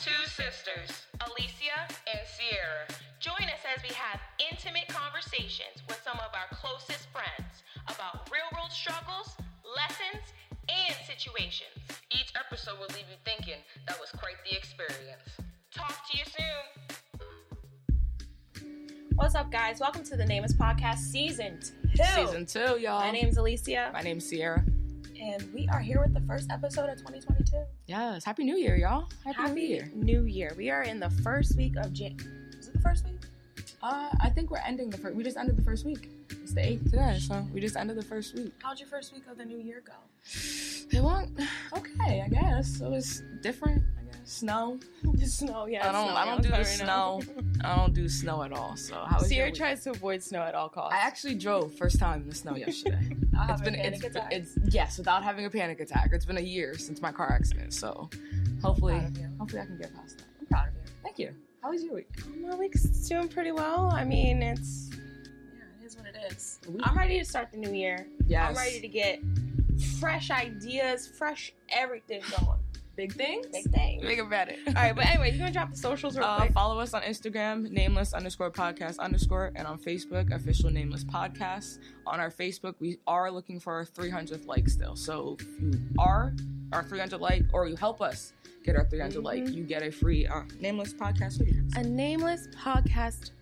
Two sisters, Alisia and Ciarra. Join us as we have intimate conversations with some of our closest friends about real world struggles, lessons, and situations. Each episode will leave you thinking that was quite the experience. Talk to you soon. What's up, guys? Welcome to the Nameless Podcast Season 2. Season two, y'all. My name's Alisia, My name's Ciarra. And we are here with the first episode of 2022. Yes. Happy New Year, y'all. Happy, Happy New Year. New Year. We are in the first week of Jan. Is it the first week? Uh, I think we're ending the first. We just ended the first week. It's the eighth today, so we just ended the first week. How'd your first week of the new year go? It went okay, I guess. It was different. Snow. The snow, yeah. I don't. snow, I don't do the snow. I don't do snow at all. So how was your Ciarra tries to avoid snow at all costs. I actually drove first time in the snow yesterday. It's been panic it's, attack. it's yes, without having a panic attack. It's been a year since my car accident, so hopefully, proud of you. hopefully I can get past that. I'm proud of you. Thank you. How was your week? My week's doing pretty well. I mean, it's yeah, it is what it is. I'm ready to start the new year. Yes. I'm ready to get fresh ideas, fresh everything going. Big things. Big things. Big about it. All right, but anyway, you're gonna drop the socials real Uh, quick. follow us on Instagram, nameless underscore podcast underscore, and on Facebook, official nameless podcast. On our Facebook, we are looking for our 300th like still. So if you are our 300 like, or you help us get our 300 like, Mm-hmm. you get a free uh, nameless podcast hoodie. A nameless podcast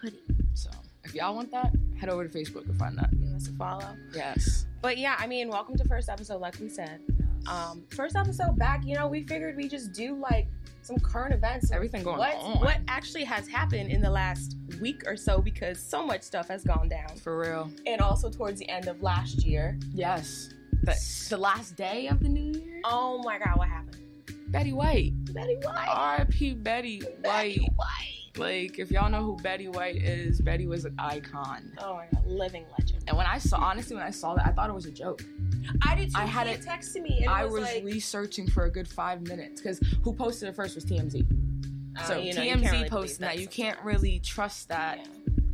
hoodie. So if y'all want that, head over to Facebook and find that. Give us a follow. Yes. But yeah, I mean, welcome to first episode, like we said. Um, first episode back, you know, we figured we just do like some current events, Everything going what, on. What actually has happened in the last week or so because so much stuff has gone down, For real. and also towards the end of last year. Yes. The, the last day of the new year? Oh my God, what happened? Betty White. Betty White. R.I.P. Betty White. Betty White. Like, if y'all know who Betty White is, Betty was an icon. Oh my God, living legend. And when I saw, honestly, when I saw that, I thought it was a joke. I did. Too. I had it- texted me. And I was was, like, researching for a good five minutes because who posted it first was TMZ. uh, So you know, TMZ really believe posted that. You can't really trust that Yeah.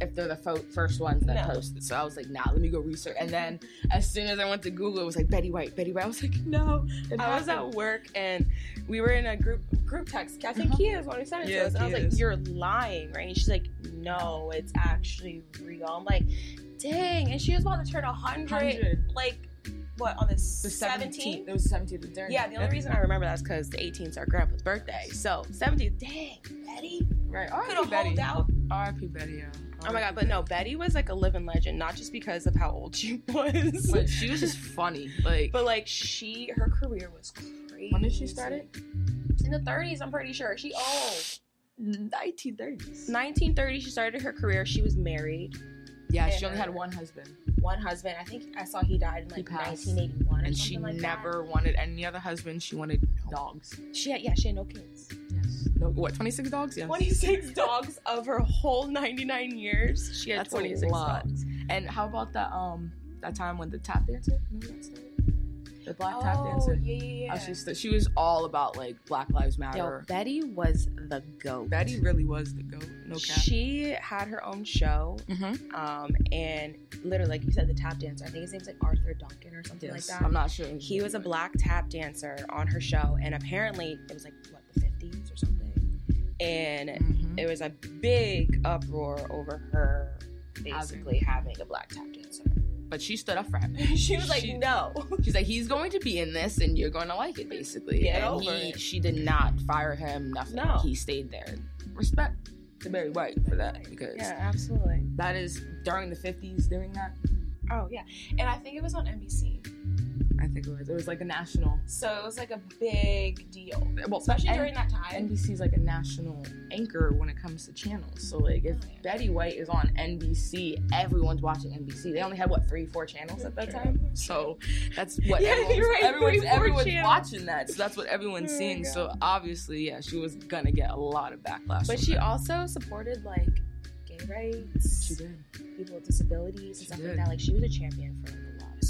if they're the fo- first ones that No. posted. So I was like, nah, let me go research. And then as soon as I went to Google, it was like Betty White, Betty White. I was like, no. it I was at work and we were in a group group text. I think Uh-huh. Kia is one who sent it Yeah, to us. And I was Kia like. You're lying, right? And she's like, No, it's actually real. I'm like, dang. And she was about to turn 100, 100. like, what, on the The 17th? 17th. It was 17th of. Yeah, the only reason I remember that is because the 18th is our grandpa's birthday. So, 17th, dang, Betty. Right. Could have Betty. hold out. R.I.P. Betty, yeah. Oh my god, but no, Betty was like a living legend, not just because of how old she was. But she was just funny. Like, But like she, her career was crazy. when did she start it? In the 30s, I'm pretty sure. She old. 1930s. 1930, she started her career. She was married. Yeah, she only had one husband, one husband. I think I saw he died in like passed. 1981 or and she like never wanted any other husband. She wanted dogs. She had, yeah, she had no kids. Yes. No, what? Twenty six dogs? Yes. 26 dogs of her whole 99 years. She had That's a 26 lot. dogs. And how about that? Um, that time when the tap dancer, remember that story? The black tap Oh, dancer. yeah, yeah, yeah. she st- she was all about like Black Lives Matter. Yo. Betty was the goat. Betty really was the goat. No cap. She had her own show, mm-hmm. um, and literally, like you said, the tap dancer. I think his name's like Arthur Duncan or something Yes, like that. I'm not sure. He was a black tap dancer on her show, and apparently it was like what the 50s or something, and Mhm. it was a big uproar over her basically having a black tap dancer. But she stood up for him. she was like, She- no. She's like, he's going to be in this, and you're going to like it, basically. Get and over he, it. she did not fire him. Nothing. No. he stayed there. Respect to Barry White for that because Yeah, absolutely. that is during the 50s. During that, Oh yeah, and I think it was on NBC, I think it was. It was like a national. so it was like a big deal, Well, especially during that time. NBC is like a national anchor when it comes to channels. So like, if Oh. Betty White is on NBC, everyone's watching NBC. They only had what three, four channels at that time. So that's what Yeah, everyone's, you're right, everyone's, everyone's watching that. So that's what everyone's Oh seeing. So obviously, yeah, she was gonna get a lot of backlash. But she that. also supported like gay rights, she did. people with disabilities, She and stuff did. like that. Like she was a champion for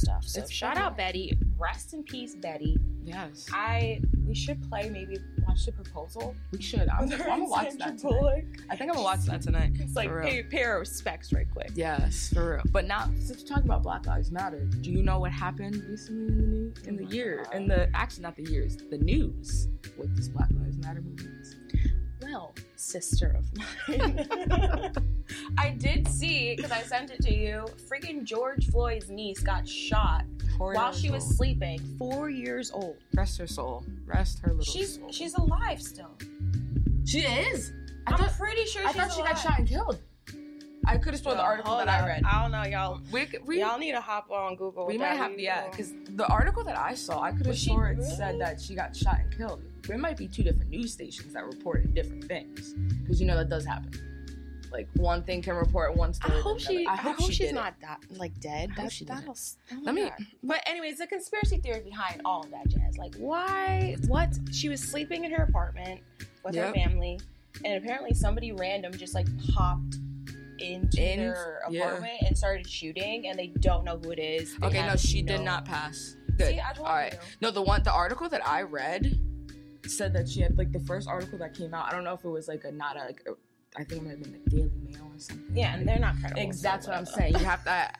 a of stuff. So It's shout out Betty. Rest in peace, Betty. Yes, I we should play maybe watch the proposal. we should. I'm, I'm gonna watch that tonight. I think I'm gonna watch that tonight. It's like pay, pay our respects right quick. Yes, for real. But now, since we're talking about Black Lives Matter, do you know what happened recently in the news, in the Oh my year, God. in the actually not the years, the news with this Black Lives Matter movement? Well, sister of mine. I did see because I sent it to you. Freaking George Floyd's niece got shot Four while she was old. sleeping. Four years old. Rest her soul. Rest her little She's soul. she's alive still. she is. I I'm thought, pretty sure I thought she got shot and killed. I could have sworn the article that I read. I don't know, y'all. We, we, y'all need to hop on Google. we might have We- yeah, because the article that I saw, I could have sworn it really? said that she got shot and killed. There might be two different news stations that reported different things, because you know that does happen. Like one thing can report one I hope than another. she. I hope, she she's not that like dead. I hope That, she that'll. oh Let me-. But anyways, the conspiracy theory behind all of that jazz. Like, why? What? She was sleeping in her apartment with her family, and apparently somebody random just like popped into In- their yeah. apartment and started shooting, and they don't know who it is. They Okay, no, she did not pass. Good. See, All right. you. No, the one, the article that I read said that she had like the first article that came out. I don't know if it was like a not a. Like, a I think it might have been the Daily Mail or something. Yeah, and they're not credible. Ex- so That's what I'm saying. You have to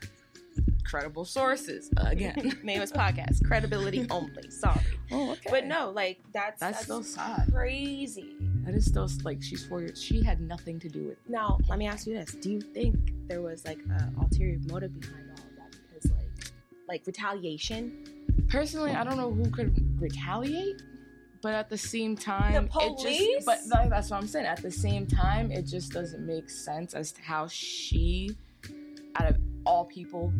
credible sources again. Nameless podcast, credibility only. Sorry, oh, okay. but no, like that's That's that's, still sad. crazy. That is still like she's four years. She had nothing to do with. Now, let me ask you this: Do you think there was like a ulterior motive behind all of that? Because like, like retaliation. Personally, I don't know who could retaliate, but at the same time, The it police? just. But like, that's what I'm saying. At the same time, it just doesn't make sense as to how she, out of all people,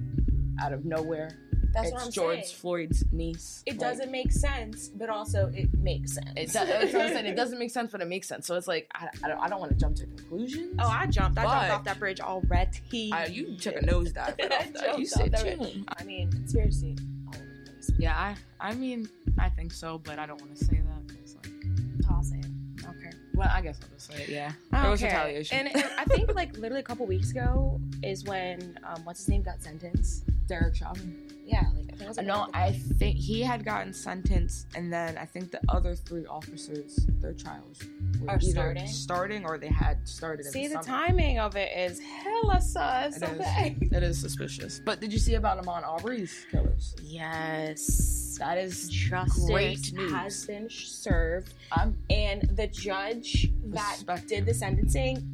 out of nowhere, That's it's what I'm George saying. Floyd's niece. It Like, doesn't make sense, but also it makes sense. It, does, that's what I'm saying. It doesn't make sense, but it makes sense. So it's like I, I don't, I don't want to jump to conclusions. Oh, I jumped. I jumped off that bridge already. I- you took a nosedive right I off that. jumped You said. I mean, conspiracy. all over the place. Yeah, I, I mean, I think so, but I don't want to say that well, I guess I'll just say it. Yeah, it was care. retaliation. And, and I think like literally a couple weeks ago is when um, what's his name got sentenced. Derek Chauvin. Yeah, like I think it was like No, the- I think he had gotten sentenced, and then I think the other three officers, their trials were Are either starting? starting or they had started. in See, the summer. timing of it is hella sus. It is. Okay. It is suspicious. But did you see about Ahmaud Arbery's killers? Yes. That is Justice great news. has been served, I'm and the judge that did the sentencing,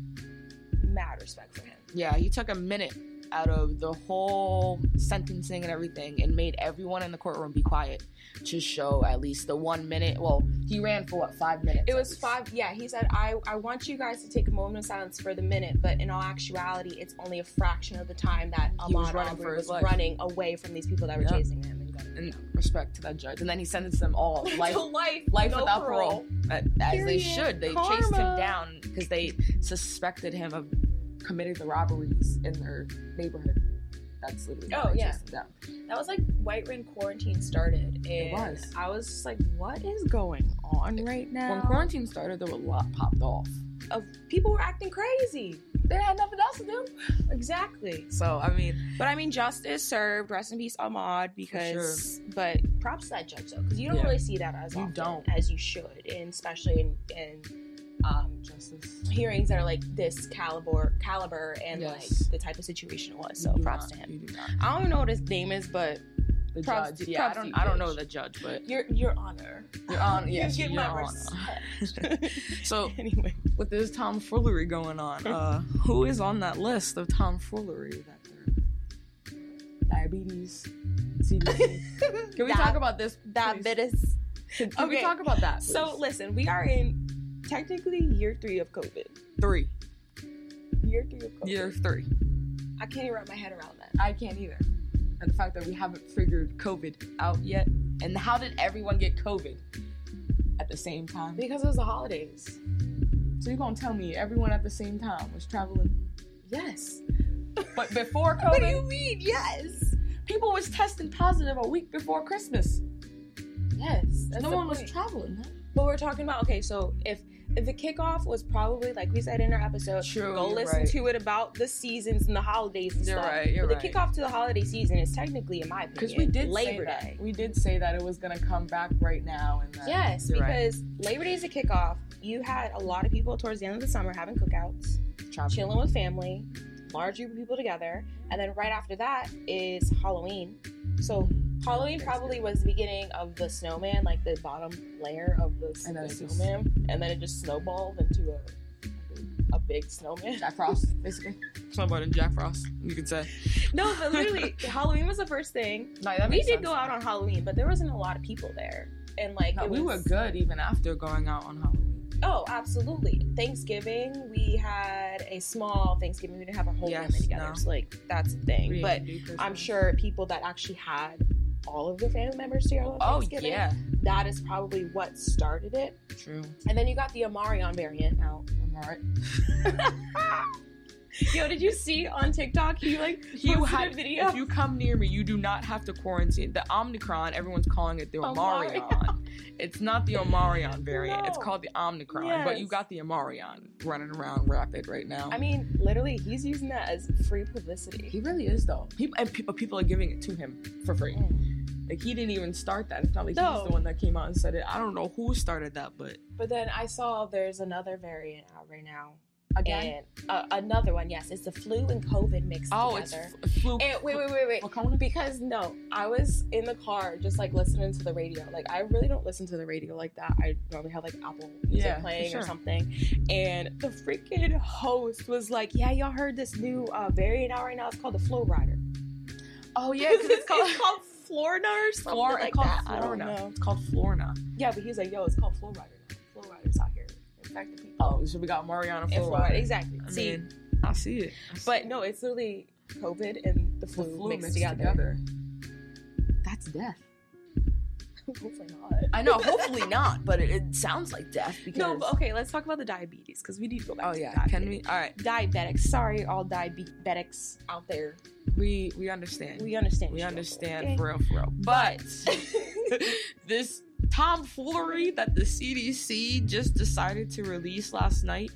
mad respect for him. Yeah, he took a minute out of the whole sentencing and everything and made everyone in the courtroom be quiet to show at least the one minute. Well, he ran for what, five minutes? It was least. five. Yeah, he said, "I I want you guys to take a moment of silence for the minute, but in all actuality, it's only a fraction of the time that He was running Arbery for his was life. running away from these people that were Yep. chasing him and gunning And him respect to that judge. And then he sentenced them all life, to life, life no without parole, Uh, as they should. They chased him down because they suspected him of committing the robberies in their neighborhood. That's literally Oh, yeah. chased them down. That was like right when quarantine started, and was. I was just like, "What is going on right now?" When quarantine started, there was a lot popped off. of people were acting crazy. They had nothing else to do. Exactly. So I mean, But I mean, justice served. Rest in peace, Ahmaud. Because, but props to that judge though, because you don't Yeah. really see that as You often don't. as you should, and especially in, in um, justice. hearings that are like this caliber, caliber, and Yes. like the type of situation it was. So props not- to him. Do. I don't even know what his name is, but The Props judge. to- yeah, I don't. I don't know the judge, but your your honor. Your Honor, You yes, get Your my Honor. So- anyway, with this tomfoolery going on, uh, who is on that list of tomfoolery that they're diabetes, CDC? Can we That- talk about this? that bit is Can, can we talk about that? So listen, we are in technically year three of COVID. three, Year three of COVID. year three. I can't even wrap my head around that. I can't either. And the fact that we haven't figured COVID out yet, and how did everyone get COVID at the same time? Because it was the holidays. So you're gonna tell me everyone at the same time was traveling? Yes. But before COVID, What do you mean? Yes. people was testing positive a week before Christmas. Yes. No one was traveling. Huh? But we're talking about okay, so if if the kickoff was probably like we said in our episode, True, go listen right. to it about the seasons and the holidays and You're stuff. right, you're but right. the kickoff to the holiday season is technically, in my opinion, Because we did Labor. Day. We did say that it was gonna come back right now, and that, Yes, right. because Labor Day is a kickoff. You had a lot of people towards the end of the summer having cookouts, Travel. chilling with family, large group of people together, and then right after that is Halloween. So. Halloween probably was the beginning of the snowman, like the bottom layer of the, And then the it just- snowman, and then it just snowballed into a a big snowman. Jack Frost, basically. Snowboard and Jack Frost, you could say. No, but literally, Halloween was the first thing. No, that we did sense. go out on Halloween, but there wasn't a lot of people there, and like No, it we were good even after going out on Halloween. Oh, absolutely. Thanksgiving, we had a small Thanksgiving. We didn't have a whole Yes, family together. no. So like that's a thing. We but didn't do Christmas. I'm sure people that actually had all of the family members together on Oh Thanksgiving, yeah, that is probably what started it. true. And then you got the Omarion variant out. I'm. Yo, did you see on TikTok he like You had a video? If you come near me, you do not have to quarantine. The Omicron, everyone's calling it the Omarion. Omarion. it's not the Omarion variant. It's called the Omicron. But you got the Omarion running around rapid right now. I mean, literally, he's using that as free publicity. he really is though. People and people, people are giving it to him for free. Mm. Like he didn't even start that. It's not like No. he's the one that came out and said it. I don't know who started that, but But then I saw there's another variant out right now. again, And uh, another one, yes, it's the flu and COVID mixed oh, it's together. f- flu. And wait, wait, wait, wait. Because no, I was in the car just like listening to the radio. Like I really don't listen to the radio like that. I normally have like Apple Music Yeah, playing or something. And the freaking host was like, "Yeah, y'all heard this new uh, variant out right now? It's called the Flow Rider. Oh yeah, It's, 'cause it's called called Florida or something Flor- like it's called that. I don't know. It's called Flurona. Yeah, but he was like, "Yo, it's called Flow Rider. Now. Flow Riders out here. Infect the people." Oh, so we got Mariana Florida. Florida, exactly. I See, mean, I see it. I see but no, it's literally COVID and the the flu, flu mixed, mixed together. together. That's death. Hopefully not. I know. Hopefully not, but it, it sounds like death because. No, but okay, let's talk about the diabetes because we need to go back Oh yeah, diabetes. can we? All right, Diabetics. Sorry, all diabetics out there. we we understand. We understand. we understand struggle, for real, for real. But okay? this tomfoolery that the CDC just decided to release last night.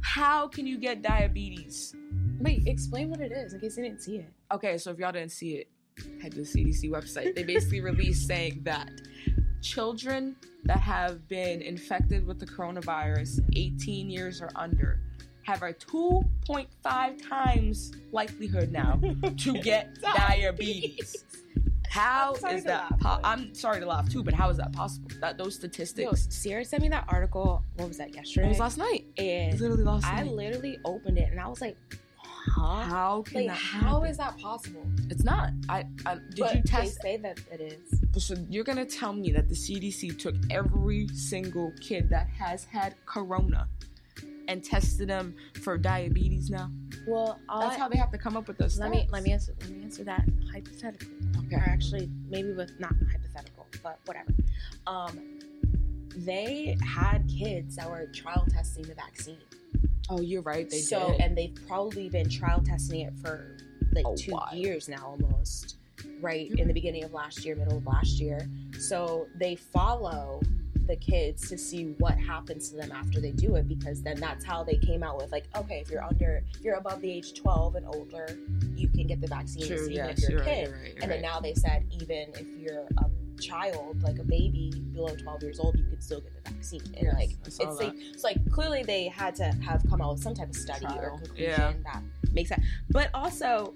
How can you get diabetes? Wait, explain what it is in case you didn't see it. Okay, so if y'all didn't see it, head to the CDC website. They basically released saying that children that have been infected with the coronavirus, 18 years or under, have a 2.5 times likelihood now to get diabetes. How is that? Po- I'm sorry to laugh too, but how is that possible? That those Yo, statistics. Ciarra sent me that article. What was that yesterday? it was last night. It was and literally last I night. literally opened it and I was like, huh? how can Like, that how happen? is that possible? It's not. I, I did but you test They say that it is. So you're gonna tell me that the CDC took every single kid that has had corona and tested them for diabetes now? Well, That's how they have to come up with those. let me let me answer let me answer that hypothetically. Okay. Or actually, maybe with not hypothetical, but whatever. Um, they had kids that were trial testing the vaccine. Oh, you're right. They do so, did. and they've probably been trial testing it for like A two while. years now, almost. Right in Mm-hmm. the beginning of last year, middle of last year. So they follow the kids to see what happens to them after they do it because then that's how they came out with like okay if you're under if you're above the age 12 and older you can get the vaccine True, even yes, if you're you're a right, you're right, you're and then right. now they said even if you're a child like a baby below 12 years old you could still get the vaccine and Yes, like it's saw like it's like clearly they had to have come out with some type of study or conclusion yeah. that makes sense but also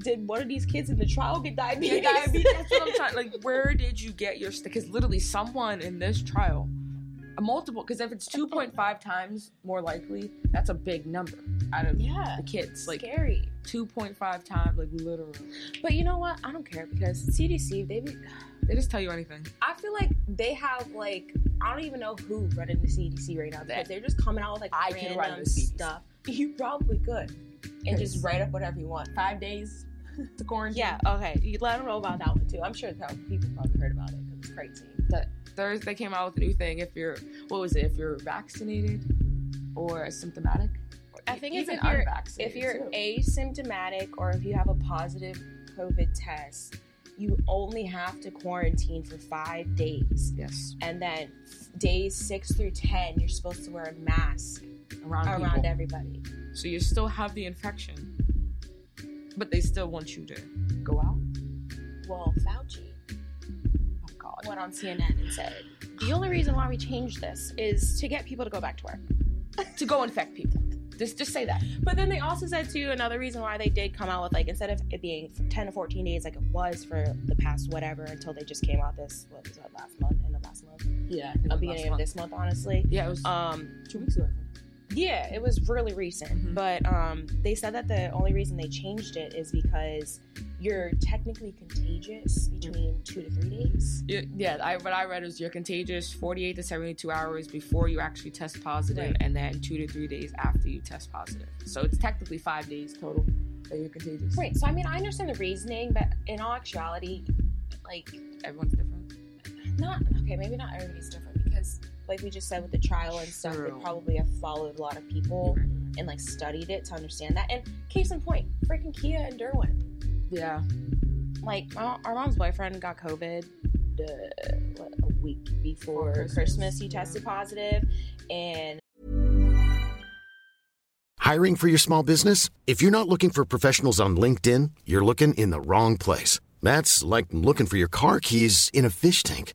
did one of these kids in the trial get diabetes Yeah, diabetes. That's what I'm trying. Like, where did you get your? Because literally, someone in this trial, multiple. Because if it's 2.5 times more likely, that's a big number out of yeah the kids. Like scary 2.5 times, like literally. but you know what i don't care because cdc they be, They just tell you anything. I feel like they have like I don't even know who running the CDC right now because they're just coming out with like I can run random stuff. You probably could, and just write up whatever you want. Five days to quarantine. Yeah, okay. You let them know about that one too. I'm sure people probably heard about it because it's crazy. That Thursday they came out with a new thing. If you're, what was it? If you're vaccinated or asymptomatic. I think it's if you're if you're too. asymptomatic or if you have a positive COVID test, you only have to quarantine for five days, yes and then days six through ten, you're supposed to wear a mask around around people. everybody. So you still have the infection, but they still want you to go out. Well, Fauci. Went on CNN and said the only reason why we changed this is to get people to go back to work. to go infect people. Just just say that. But then they also said too another reason why they did come out with like instead of it being 10 to 14 days like it was for the past whatever until they just came out this what was that last month in the last month Yeah. the beginning of this month honestly Yeah, it was um two weeks ago. Yeah it was really recent Mhm. but um they said that the only reason they changed it is because you're technically contagious between two to three days Yeah, yeah I, what I read is you're contagious 48 to 72 hours before you actually test positive, Right. and then two to three days after you test positive. So it's technically five days total that you're contagious. right so i mean i understand the reasoning but in all actuality like Everyone's different. not okay maybe not everybody's different like we just said with the trial and stuff they True. probably have followed a lot of people and like studied it to understand that and case in point freaking kia and derwin Yeah. like my, our mom's boyfriend got covid uh, what, a week before Christmas, christmas, he yeah. tested positive and Hiring for your small business? If you're not looking for professionals on LinkedIn, you're looking in the wrong place. That's like looking for your car keys in a fish tank.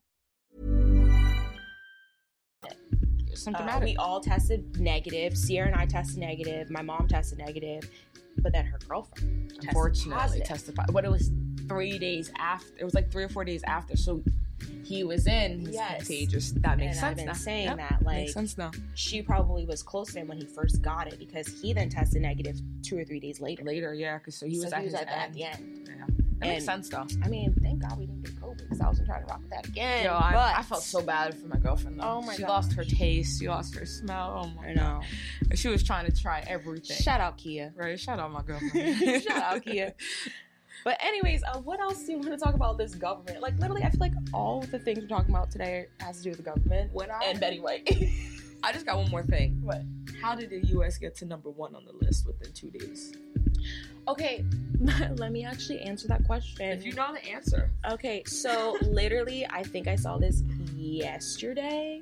Uh, Symptomatic. we all tested negative ciarra and i tested negative my mom tested negative but then her girlfriend tested Unfortunately, positive. testified. But it was three days after. It was like three or four days after. So he was in. He's Yes. contagious. That makes And I've been now. saying Yep, that, like- makes sense now. she probably was close to him when he first got it because he then tested negative two or three days later Later, yeah, because so he was So at he was his at, the- at end. the end Yeah, that makes sense though. I mean, thank God we didn't because I wasn't trying to rock with that again. Yo, I, but I felt so bad for my girlfriend. Though. Oh my she gosh. lost her taste. She lost her smell. Oh my I know. god. She was trying to try everything. Shout out Kia. Right. Shout out my girlfriend. Shout out Kia. But anyways, uh, what else do you want to talk about this government? Like literally, I feel like all of the things we're talking about today has to do with the government What I- and Betty White. I just got one more thing. what? How did the U.S. get to number one on the list within two days? Okay, let me actually answer that question. If you know the answer, Okay, so literally, I think I saw this yesterday,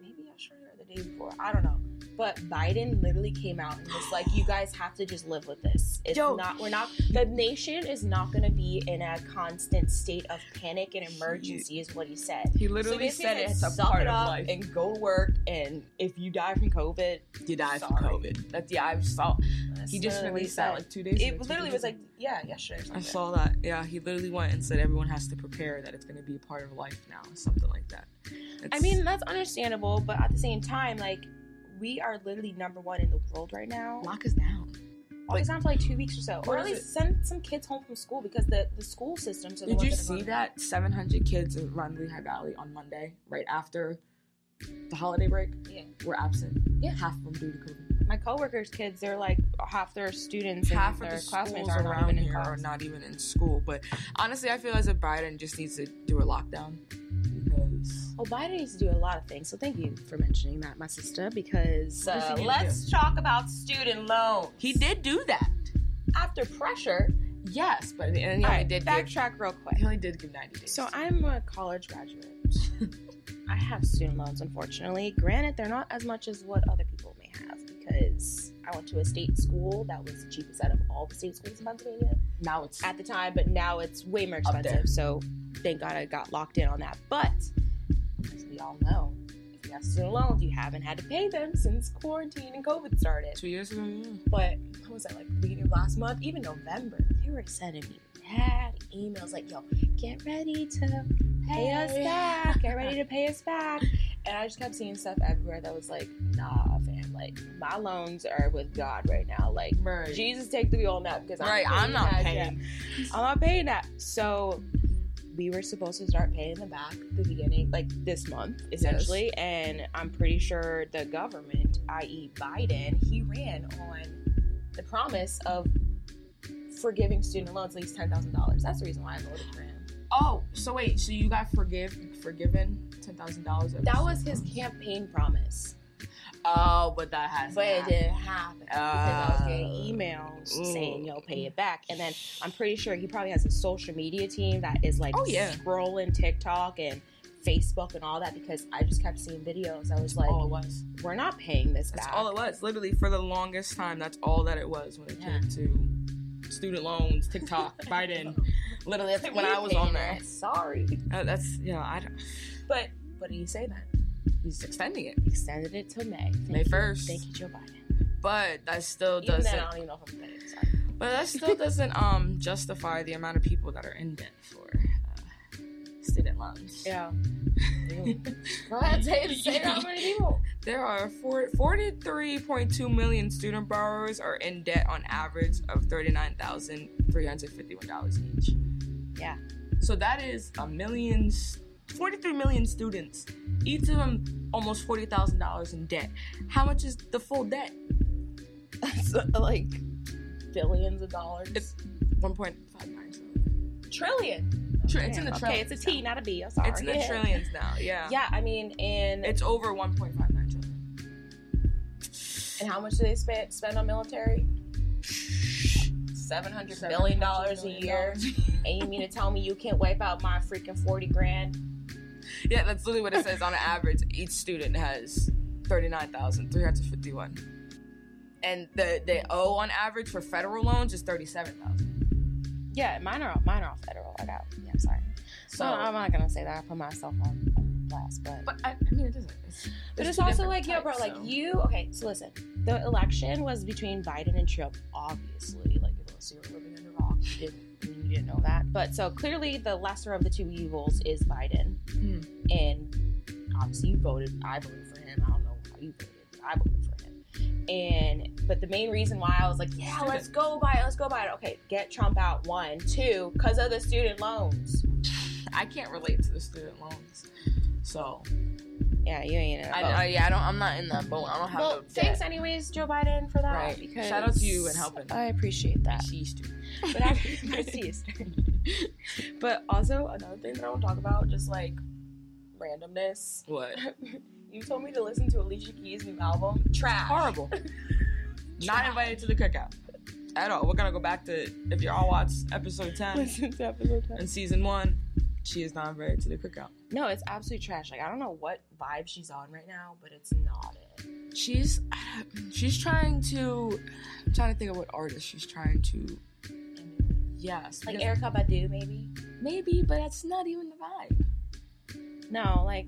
maybe yesterday or the day before. I don't know. But Biden literally came out and was like, "You guys have to just live with this. It's Yo. not. We're not. The nation is not going to be in a constant state of panic and emergency." Is what he said. He literally basically said it's a part it of life. and go to work. And if you die from COVID, you die from COVID. That's yeah, I saw. that's He just released that like two days. ago, It literally was ago. like, yeah, yesterday. I saw that. Yeah, he literally went and said everyone has to prepare that it's going to be a part of life now, something like that. I mean, that's understandable, but at the same time, like, we are literally number one in the world right now. lock us down. Lock us down for like two weeks or so, or at is least send some kids home from school because the the school systems are the Did you ones see that 700 kids around Lehigh Valley on Monday, right after the holiday break, Yeah. were absent? Yeah. half of them due to COVID. My coworkers' kids, they're like half their students and half of their the classmates schools are not around even in here class. are not even in school. But honestly, I feel as if Biden just needs to do a lockdown because Well, Biden needs to do a lot of things, so thank you for mentioning that, my sister. Because What does he uh, let's talk about student loans. he did do that. after pressure. Yes, but and he only All right, did give, backtrack real quick. he only did give 90 days. So I'm a college graduate. I have student loans, unfortunately. Granted, they're not as much as what other people may have because I went to a state school that was the cheapest out of all the state schools in Pennsylvania now it's at the time, but now it's way more expensive. So thank God I got locked in on that. But as we all know, if you have student loans, you haven't had to pay them since quarantine and COVID started. two years ago. Yeah. But what was that like the beginning of last month? Even November, they were sending me mad emails like, "Yo, get ready to pay us back. Get ready to pay us back." And I just kept seeing stuff everywhere that was like, "Nah, fam. Like my loans are with God right now. Like Right. Jesus, take the wheel on that because I'm, I'm not paying. yet. I'm not paying that. So." We were supposed to start paying them back the beginning, like this month, essentially. And I'm pretty sure the government, i.e., Biden, he ran on the promise of forgiving student loans at least ten thousand dollars. That's the reason why I voted for him. Oh, so wait, so you got forgive forgiven ten thousand dollars? That was his campaign promise, Oh, but that has. but it didn't happen because I was getting Oh. emails Ooh. saying you'll pay it back, and then I'm pretty sure he probably has a social media team that is like Oh, yeah. scrolling TikTok and Facebook and all that because I just kept seeing videos. I was like, all it was. we're not paying this That's back. all it was. Literally, for the longest time, that's all that it was when it Yeah. came to student loans, TikTok, Biden. Literally, that's when I was on there. that. Sorry, Uh, that's yeah. I don't, but what do you say then? He's extending it, Extended it till May. Thank May first. Thank you, Joe Biden. but that still Even doesn't. then, I don't even know if I'm paying. Sorry. But that still doesn't um justify the amount of people that are in debt for uh, student loans. Yeah. Go ahead, say, say how many people. There are four- 43.2 million student borrowers are in debt on average of $39,351 each. Yeah. So that is a million, s- 43 million students, each of them almost $40,000 in debt. How much is the full debt? That's uh, like billions of dollars. It's 1.59 trillion. Tr- It's in the okay, trillions. it's a T, now. not a B. I'm sorry. It's in the Yeah. trillions now, yeah. Yeah, I mean, and It's over 1.59 trillion. and how much do they spend spend on military? Seven hundred billion dollars a year. and you mean to tell me you can't wipe out my freaking forty grand? Yeah, that's literally what it says. On average, each student has thirty-nine thousand three hundred fifty-one, and the they owe on average for federal loans is thirty-seven thousand. Yeah, mine are mine are all federal. I got. Yeah, I'm sorry. So So, I'm not gonna say that. I put myself on, on blast, but but I, I mean, it doesn't. It's, But it's also like, yo, bro, types, like so- you. Okay, so listen, the election was between Biden and Trump, obviously. Like, unless you were living under a rock, didn't, you didn't know that. But so clearly, the lesser of the two evils is Biden, Hmm. and obviously, you voted. I voted for him. I don't know how you voted. but I voted for him. And but the main reason why I was like, yeah, let's go buy it. let's go buy it. Okay, get Trump out. One, two, because of the student loans. I can't relate to the student loans, so Yeah, you ain't. in a I, boat. I yeah, I don't. I'm not in that boat. I don't have well, no debt. thanks anyways, Joe Biden, for that. Right. Because Shout out to you and helping. I appreciate that. She's too. But I, I see But also another thing that I want to talk about, just like randomness. What? You told me to listen to Alicia Keys' new album. Trash. Horrible. Not invited to the cookout at all. We're gonna go back to if you all watch episode ten Listen to episode 10. in season one. She is not invited to the cookout. No, it's absolutely trash. Like I don't know what vibe she's on right now, but it's not it. she's she's trying to I'm trying to think of what artist she's trying to yes Like because- Erykah Badu, maybe. maybe but that's not even the vibe No, like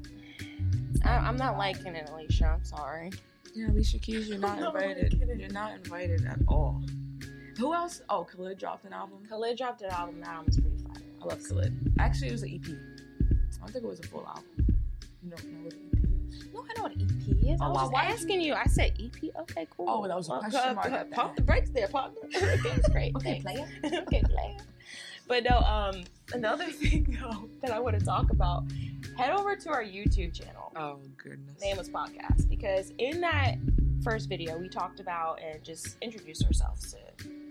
I, I'm not liking it, Alicia. I'm sorry. yeah Alicia Keys you're not invited kidding. you're not invited at all who else oh Khalid dropped an album Khalid dropped an album. That album's pretty fire. I love Khalid actually it was an EP I don't think it was a full album you don't know what an EP is No, I know what EP is. I Oh, was wow, asking you? I said EP. Okay, cool. Oh, that was a question uh, mark uh, Pump the brakes there, partner. okay, great. Okay, player. okay, player. But no, um, another thing though that I want to talk about. Head over to our YouTube channel. oh goodness Nameless Podcast because in that first video we talked about and just introduced ourselves to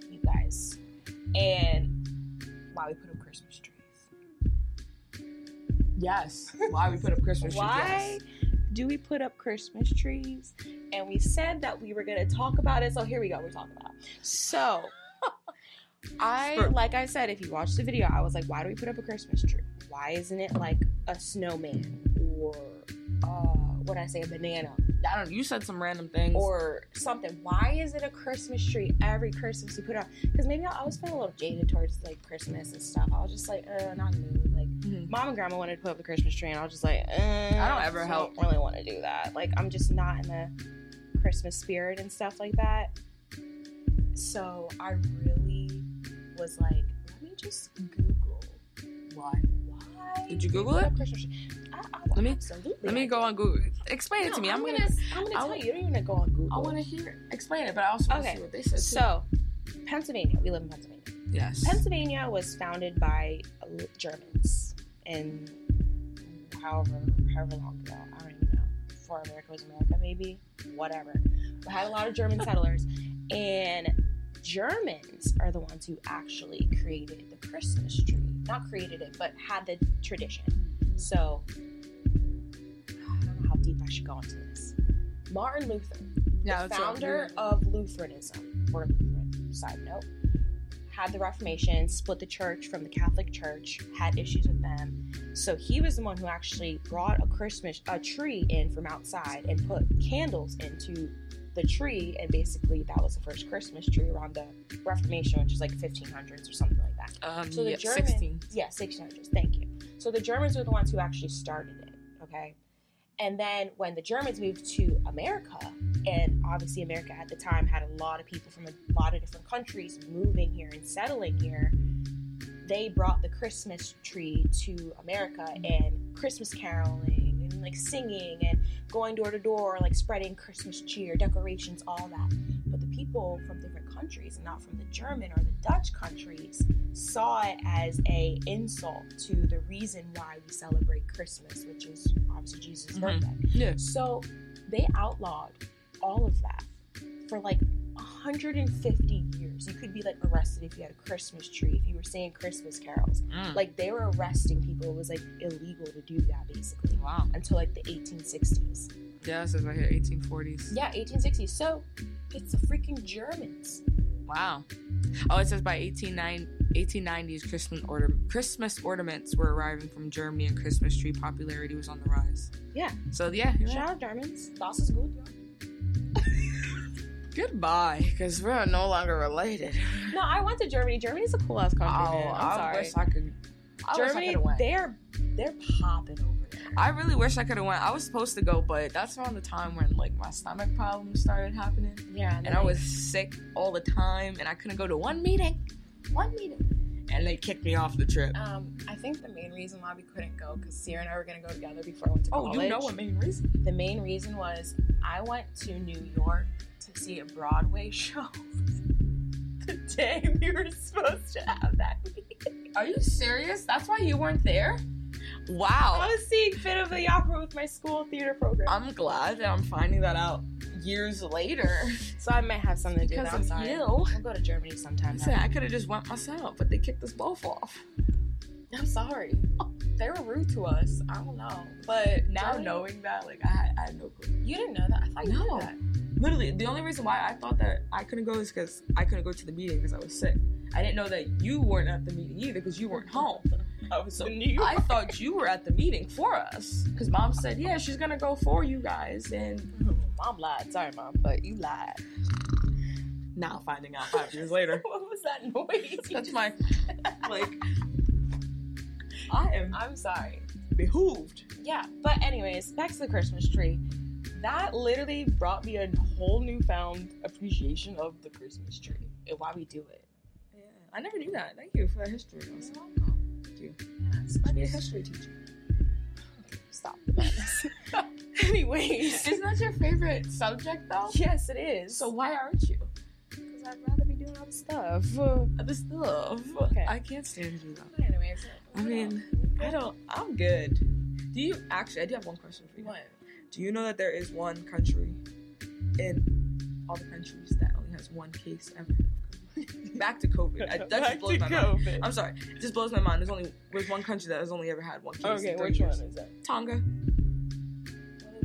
you guys and why we put up Christmas trees. yes why we put up Christmas trees Why yes. do we put up Christmas trees? And we said that we were gonna talk about it. So here we go. We're talking about. It. So I like I said, if you watch the video, I was like, why do we put up a Christmas tree? Why isn't it like a snowman or uh what I say, a banana I don't know. You said some random things. or something? Why is it a Christmas tree every Christmas you put up? Because maybe I, always feel a little jaded towards like Christmas and stuff. I was just like, uh, not in the mood. Like Mhm. mom and grandma wanted to put up the Christmas tree, and I was just like, uh, I don't ever help. really want to do that. Like, I'm just not in the Christmas spirit and stuff like that. So I really was like, let me just Google why? Did you Google it? up Christmas tree. I, I, Let me- absolutely Let me go on Google. Explain it to me. I'm, gonna, gonna. I'm gonna I tell you. You don't even go on Google. I want to hear. Explain it, but I also want to Okay, see what they said. too. So, Pennsylvania. We live in Pennsylvania. yes. Pennsylvania was founded by uh, Germans in however however long ago. I don't even know. Before America was America, maybe whatever. We had a lot of German settlers, and Germans are the ones who actually created the Christmas tree. Not created it, but had the tradition. So I don't know how deep I should go into this. Martin Luther, yeah, the founder of Lutheranism, or Lutheran, side note, had the Reformation, split the church from the Catholic Church, had issues with them. So he was the one who actually brought a Christmas a tree in from outside and put candles into the tree, and basically that was the first Christmas tree around the Reformation, which is like 1500s or something like that. Um, So the yeah, German, 16. yeah, 1600s. Thank you. So the Germans were the ones who actually started it. Okay, and then when the Germans moved to America, and obviously America at the time had a lot of people from a lot of different countries moving here and settling here, they brought the Christmas tree to America and Christmas caroling and like singing and going door to door, like spreading Christmas cheer, decorations, all that. People from different countries, and not from the German or the Dutch countries, saw it as a insult to the reason why we celebrate Christmas, which is obviously Jesus' Mhm. birthday. Yeah. So they outlawed all of that for like 150 years. You could be like arrested if you had a Christmas tree, if you were saying Christmas carols. Mm. Like they were arresting people. It was like illegal to do that basically wow. until like the 1860s. Yeah, it says right here 1840s. Yeah, 1860s. So it's the freaking Germans. Wow. Oh, it says by 1890, 1890s, Christmas, order, Christmas ornaments were arriving from Germany and Christmas tree popularity was on the rise. Yeah. So, yeah, you're right. Shout out Germans. Das ist gut. Goodbye, because we're no longer related. No, I went to Germany. Germany's a cool ass country. Oh, man. I'm I sorry. wish I could. I wish I Germany, could they're they're popping over. I really wish I could have went. I was supposed to go, but that's around the time when like my stomach problems started happening, Yeah, and I was sick all the time, and I couldn't go to one meeting, one meeting, and they kicked me off the trip. Um, I think the main reason why we couldn't go because Ciarra and I were gonna go together before I went to college. Oh, you know what main reason? The main reason was I went to New York to see a Broadway show. the day we were supposed to have that meeting. Are you serious? That's why you weren't there? Wow. I was seeing Fit of the Opera with my school theater program. I'm glad that I'm finding that out years later. so I might have something to do. Because. I'm of sorry. you. We'll go to Germany sometime. I said I could have just went myself, but they kicked us both off. I'm sorry. They were rude to us. I don't know. But Now Germany- knowing that, like I had, I had no clue. You didn't know that. I thought you No. knew that. Literally, the only reason why I thought that I couldn't go is because I couldn't go to the meeting because I was sick. I didn't know that you weren't at the meeting either because you weren't home. I was in New York. I thought you were at the meeting for us because mom said, yeah, she's gonna go for you guys, and Mom lied. Sorry, mom, but you lied. Now finding out five years later. what was that noise? That's my like. I am I'm sorry. behooved. Yeah, but anyways, back to the Christmas tree. That literally brought me a whole newfound appreciation of the Christmas tree and why we do it. Yeah, I never knew that. Thank you for that history. You. Yes, Might be a history teacher. Stop anyways, Isn't that your favorite subject though? yes, it is. So why aren't you? because I'd rather be doing other stuff. The stuff. Okay. I can't stand you though. But anyways, I mean, I don't. I'm good. Do you actually? I do have one question for you. what? Do you know that there is one country in all the countries that only has one case ever? Back to COVID. I, that Back just blows to my mind. COVID. I'm sorry. It just blows my mind. There's only there's one country that has only ever had one case. Okay, in 30 which one is that? Tonga.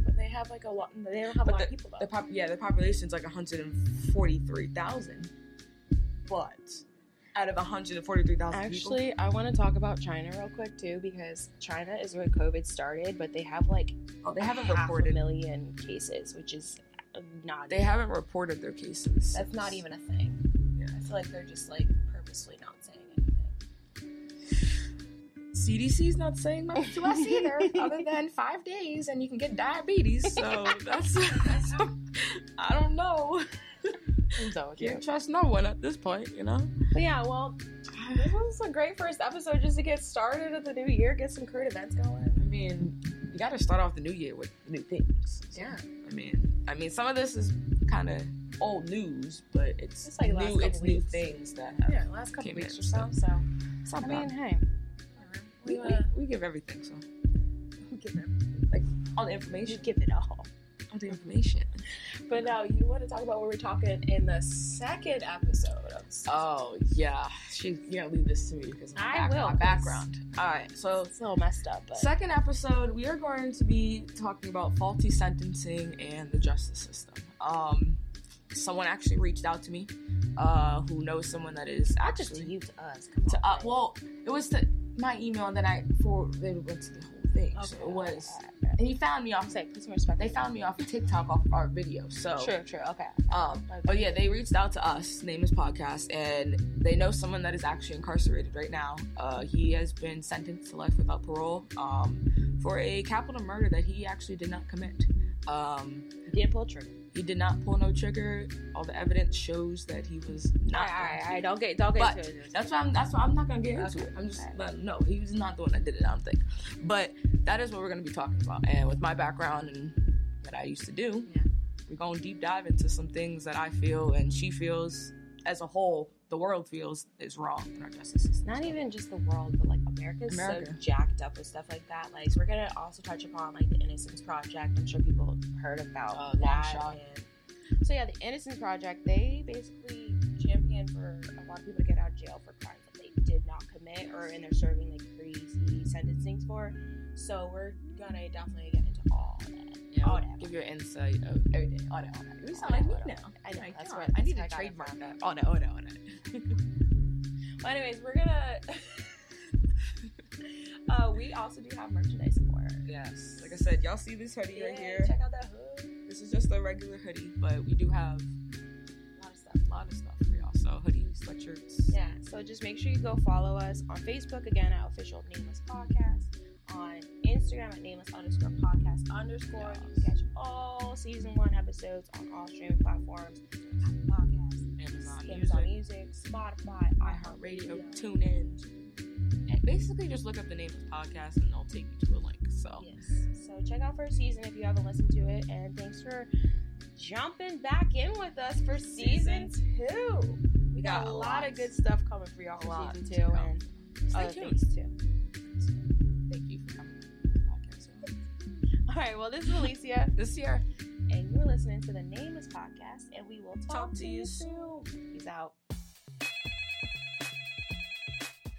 But they have like a lot. They don't have a lot the, of people though. the pop, yeah, the population's like 143,000. But out of 143,000 people, Actually, I want to talk about China real quick too because China is where COVID started, but they have like oh, they haven't half reported. a million cases, which is not. They haven't reported their cases. That's not even a thing. Yeah. I feel like they're just like purposely not saying anything. CDC's not saying much to us either, other than five days and you can get diabetes. So that's, that's I don't know. I'm done with you. Can't trust no one at this point, you know. But yeah, well, this was a great first episode just to get started of the new year, get some current events going. I mean, you got to start off the new year with new things. So, Yeah. I mean, I mean, some of this is kind of old news, but it's, It's like new. It's couple new weeks. things that have. Yeah, last couple weeks in, or so. So not I mean, hey, we, we, we, uh, we give everything. So we give it, like all the we information, give it all. all the information. But now you want to talk about what we're talking in the second episode of Oh yeah, she you gotta leave this to me because I will, my background. All right, so It's a little messed up, but second episode we are going to be talking about faulty sentencing and the justice system. Um, someone actually reached out to me, uh, who knows someone that is not just to actually you, to us. To uh, well, it was to my email, and then I forwarded went to the whole thing. so it was, okay, okay. and he found me off. Say, put some respect. They found me off TikTok off our video. So True, true. Okay. um, but yeah, they reached out to us, name is podcast, and they know someone that is actually incarcerated right now. Uh, he has been sentenced to life without parole um, for a capital murder that he actually did not commit. Um, he Didn't pull trigger. he did not pull no trigger. All the evidence shows that he was not. right, all right, all right. Don't get, don't get But into it. that's why I'm. That's why I'm not gonna get into Okay. it. I'm just letting him know he was not the one that did it. I don't think. But that is what we're gonna be talking about. And with my background and what I used to do, Yeah. we're gonna deep dive into some things that I feel and she feels, as a whole, the world feels is wrong in our justice system. Not even just the world, but like America's America. so jacked up with stuff like that. Like, so we're gonna also touch upon like the Innocence Project. I'm sure people heard about oh, long that. And so yeah, the Innocence Project they basically champion for a lot of people to get out of jail for crimes that they did not commit or and they're serving like crazy sentencings for. So we're gonna definitely get into all that. Yeah, all I'll that. give you an insight of everything. All that, all that. You sound like me now. I know, that's where- I need to it trademark that. All that, all that, all that. Well, anyways, we're gonna. uh, we also do have merchandise for. Yes. Like I said, y'all see this hoodie right here. Check out that hood. This is just a regular hoodie, but we do have A lot of stuff. a lot of stuff for y'all. So hoodies, sweatshirts. Yeah, so just make sure you go follow us on Facebook again at official nameless podcast, on Instagram at nameless underscore podcast underscore. You can catch all season one episodes on all streaming platforms, Podcasts, Amazon, Amazon Music, Music, Spotify, iHeartRadio, iHeartRadio. tune in. And basically, just look up the name of the podcast and they'll take you to a link. So Yes. So check out first season if you haven't listened to it, and thanks for jumping back in with us for season, two. We got, a lot, of good stuff coming for y'all A for lot season two, and Stay other tuned. things too. All right. Well, this is Alisia, This year, and you're listening to the Nameless Podcast, and we will talk, Talk to to you you soon. Peace out.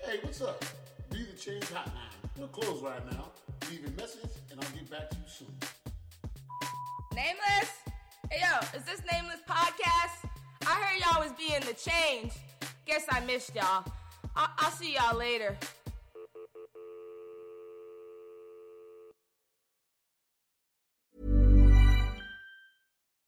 Hey, what's up? Be the Change Hotline. We're closed right now. Leave a message and I'll get back to you soon. Nameless? Hey yo, is this Nameless Podcast? I heard y'all was being the change. Guess I missed y'all. I- I'll see y'all later.